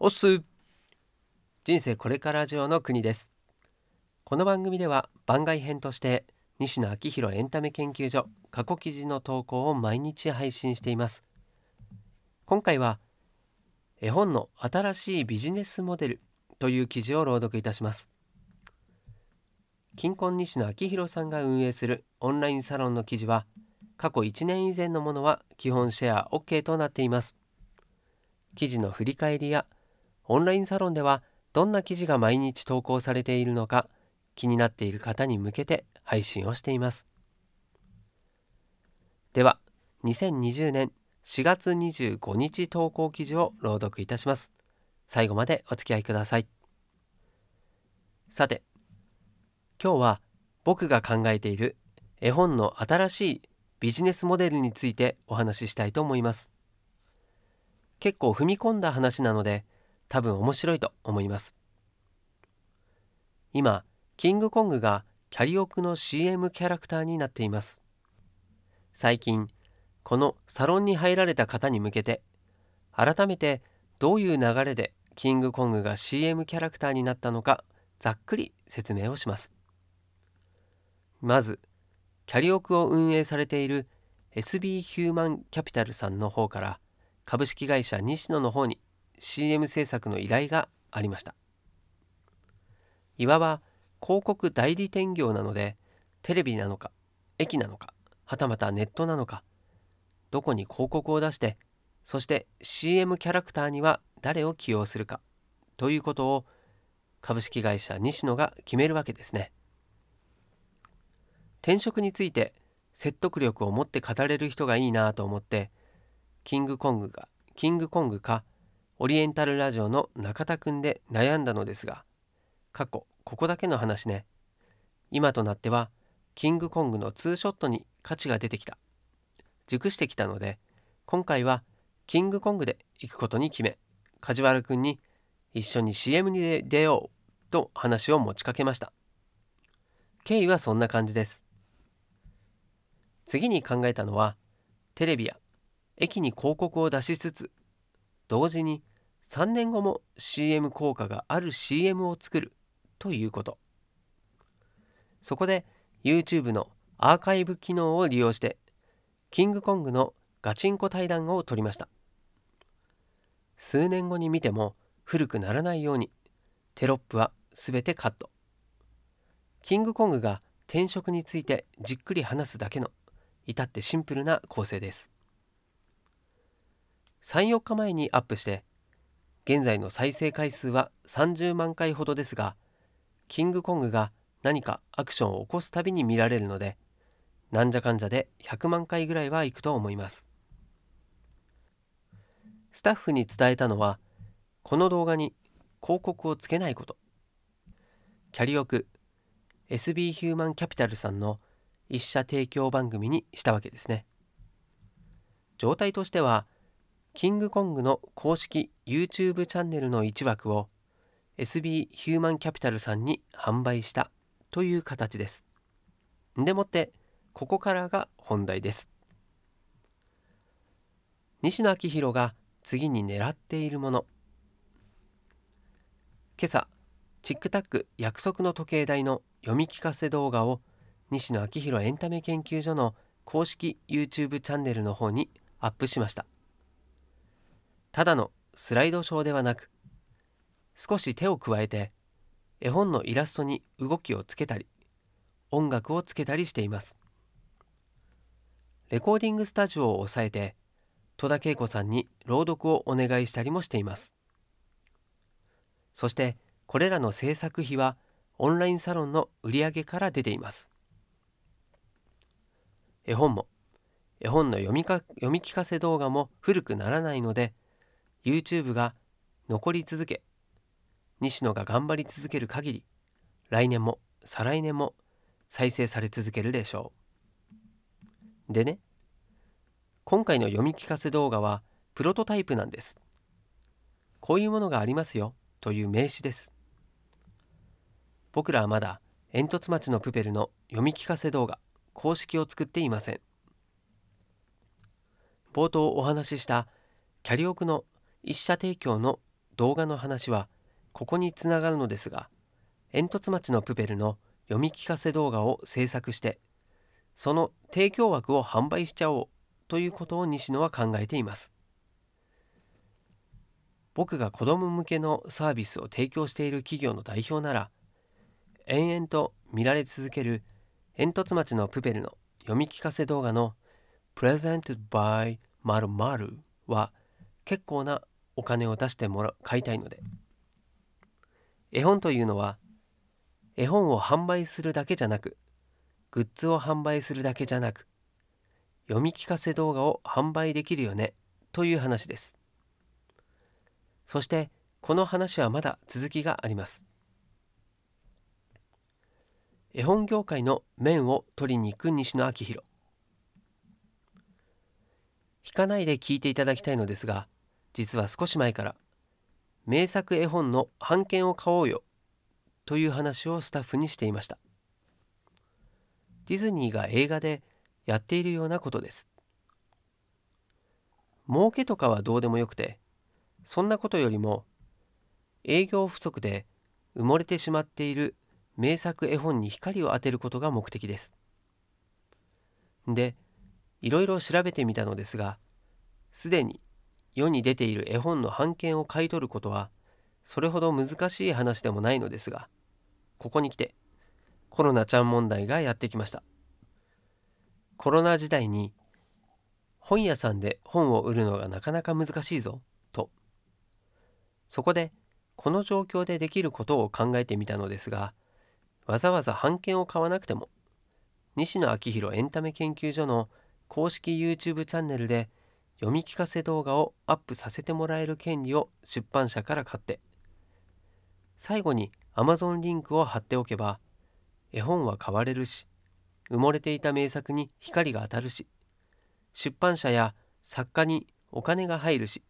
おっす。人生これから上の国です。この番組では番外編として西野昭弘エンタメ研究所過去記事の投稿を毎日配信しています。今回は絵本の新しいビジネスモデルという記事を朗読いたします。金婚西野昭弘さんが運営するオンラインサロンの記事は過去1年以前のものは基本シェア OK となっています。記事の振り返りやオンラインサロンではどんな記事が毎日投稿されているのか気になっている方に向けて配信をしています。では2020年4月25日投稿記事を朗読いたします。最後までお付き合いください。さて今日は僕が考えている絵本の新しいビジネスモデルについてお話ししたいと思います。結構踏み込んだ話なので多分面白いと思います。今キングコングがキャリオクの CM キャラクターになっています。最近このサロンに入られた方に向けて改めてどういう流れでキングコングが CM キャラクターになったのかざっくり説明をします。まずキャリオクを運営されている SB ヒューマンキャピタルさんの方から株式会社西野の方に CM 制作の依頼がありました。いわば広告代理店業なのでテレビなのか駅なのかはたまたネットなのかどこに広告を出してそして CM キャラクターには誰を起用するかということを株式会社西野が決めるわけですね。転職について説得力を持って語れる人がいいなと思ってキングコングがキングコングかオリエンタルラジオの中田くんで悩んだのですが過去ここだけの話ね。今となってはキングコングのツーショットに価値が出てきた。熟してきたので今回はキングコングで行くことに決め梶原くんに一緒に CM に出ようと話を持ちかけました。経緯はそんな感じです。次に考えたのはテレビや駅に広告を出しつつ同時に3年後も CM 効果がある CM を作るということ。そこで YouTube のアーカイブ機能を利用してキングコングのガチンコ対談を撮りました。数年後に見ても古くならないようにテロップは全てカット。キングコングが転職についてじっくり話すだけの至ってシンプルな構成です。34日前にアップして現在の再生回数は30万回ほどですがキングコングが何かアクションを起こすたびに見られるのでなんじゃかんじゃで100万回ぐらいはいくと思います。スタッフに伝えたのはこの動画に広告をつけないこと。キャリオク SB ヒューマンキャピタルさんの一社提供番組にしたわけですね。状態としてはキングコングの公式 YouTube チャンネルの一枠を SB ヒューマンキャピタルさんに販売したという形です。でもってここからが本題です。西野昭弘が次に狙っているもの今朝チックタック約束の時計台の読み聞かせ動画を西野昭弘エンタメ研究所の公式 YouTube チャンネルの方にアップしましたただのスライドショーではなく少し手を加えて絵本のイラストに動きをつけたり音楽をつけたりしています。レコーディングスタジオを抑えて戸田恵子さんに朗読をお願いしたりもしています。そしてこれらの制作費はオンラインサロンの売り上げから出ています。絵本も絵本の読みか読み聞かせ動画も古くならないので YouTube が残り続け西野が頑張り続ける限り来年も再来年も再生され続けるでしょう。でね今回の読み聞かせ動画はプロトタイプなんです。こういうものがありますよという名詞です。僕らはまだ煙突町のプペルの読み聞かせ動画公式を作っていません。冒頭お話ししたキャリオクの一社提供の動画の話はここにつながるのですが煙突町のプペルの読み聞かせ動画を制作してその提供枠を販売しちゃおうということを西野は考えています。僕が子供向けのサービスを提供している企業の代表なら延々と見られ続ける煙突町のプペルの読み聞かせ動画の Presented by 〇〇は結構なお金を出してもら買いたいので。絵本というのは絵本を販売するだけじゃなくグッズを販売するだけじゃなく読み聞かせ動画を販売できるよねという話です。そしてこの話はまだ続きがあります。絵本業界の面を取りに行く西野昭弘。引かないで聞いていただきたいのですが実は少し前から名作絵本の版権を買おうよという話をスタッフにしていました。ディズニーが映画でやっているようなことです。儲けとかはどうでもよくてそんなことよりも営業不足で埋もれてしまっている名作絵本に光を当てることが目的です。でいろいろ調べてみたのですがすでに世に出ている絵本の版権を買い取ることはそれほど難しい話でもないのですがここに来てコロナちゃん問題がやってきました。コロナ時代に本屋さんで本を売るのがなかなか難しいぞと。そこでこの状況でできることを考えてみたのですがわざわざ版権を買わなくても西野昭弘エンタメ研究所の公式 YouTube チャンネルで読み聞かせ動画をアップさせてもらえる権利を出版社から買って。最後に Amazon リンクを貼っておけば絵本は買われるし埋もれていた名作に光が当たるし出版社や作家にお金が入るし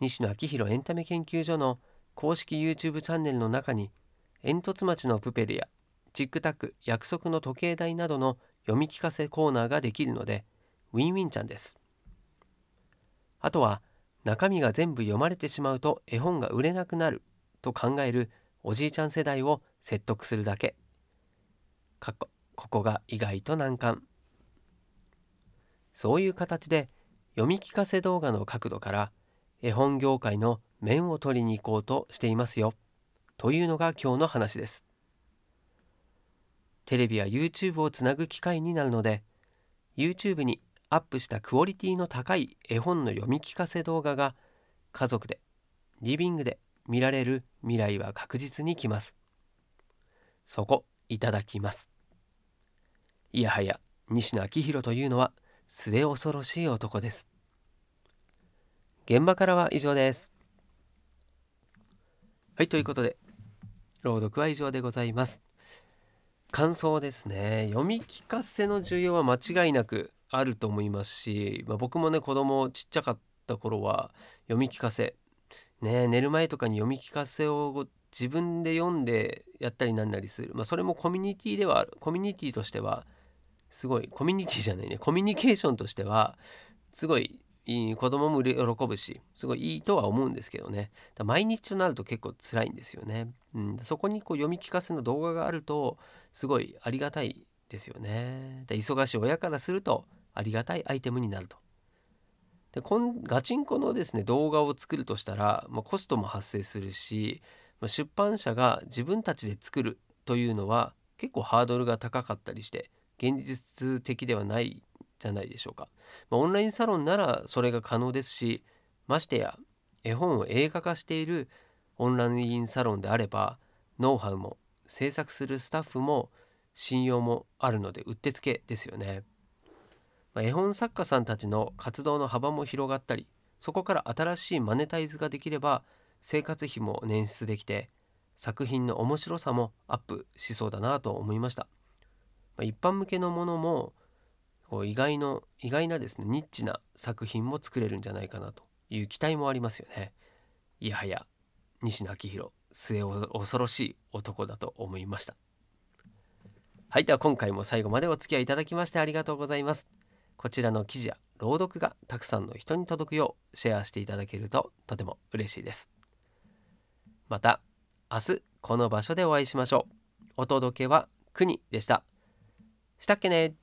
西野昭弘エンタメ研究所の公式 YouTube チャンネルの中に煙突町のプペルやチックタック約束の時計台などの読み聞かせコーナーができるのでウィンウィンちゃんです。あとは中身が全部読まれてしまうと絵本が売れなくなると考えるおじいちゃん世代を説得するだけ。かっこここが意外と難関。そういう形で読み聞かせ動画の角度から絵本業界の面を取りに行こうとしていますよ。というのが今日の話です。テレビや YouTube をつなぐ機会になるので YouTube にアップしたクオリティの高い絵本の読み聞かせ動画が家族でリビングで見られる未来は確実に来ます。そこいただきます。いやはや西野昭弘というのは末恐ろしい男です。現場からは以上です。はいということで朗読は以上でございます。感想ですね。読み聞かせの需要は間違いなくあると思いますし、まあ、僕もね子供ちっちゃかった頃は読み聞かせ。ね寝る前とかに読み聞かせを自分で読んでやったりなんなりする、まあ、それもコミュニティではコミュニティとしてはすごいコミュニティじゃないね。コミュニケーションとしてはすごい子供も喜ぶしすごいいいとは思うんですけどね。毎日となると結構辛いんですよね、うん、そこにこう読み聞かせの動画があるとすごいありがたいですよね。忙しい親からするとありがたいアイテムになると。でこんガチンコのですね動画を作るとしたら、まあ、コストも発生するし、まあ、出版社が自分たちで作るというのは結構ハードルが高かったりして現実的ではないじゃないでしょうか、まあ、オンラインサロンならそれが可能ですしましてや絵本を映画化しているオンラインサロンであればノウハウも制作するスタッフも信用もあるのでうってつけですよね、絵本作家さんたちの活動の幅も広がったりそこから新しいマネタイズができれば生活費も捻出できて作品の面白さもアップしそうだなと思いました、ま、一般向けのものもこう意外の意外なですねニッチな作品も作れるんじゃないかなという期待もありますよね。いやはや西野昭弘末恐ろしい男だと思いました。はいでは今回も最後までお付き合いいただきましてありがとうございます。こちらの記事や朗読がたくさんの人に届くようシェアしていただけるととても嬉しいです。また明日この場所でお会いしましょう。お届けは国でした。したっけね。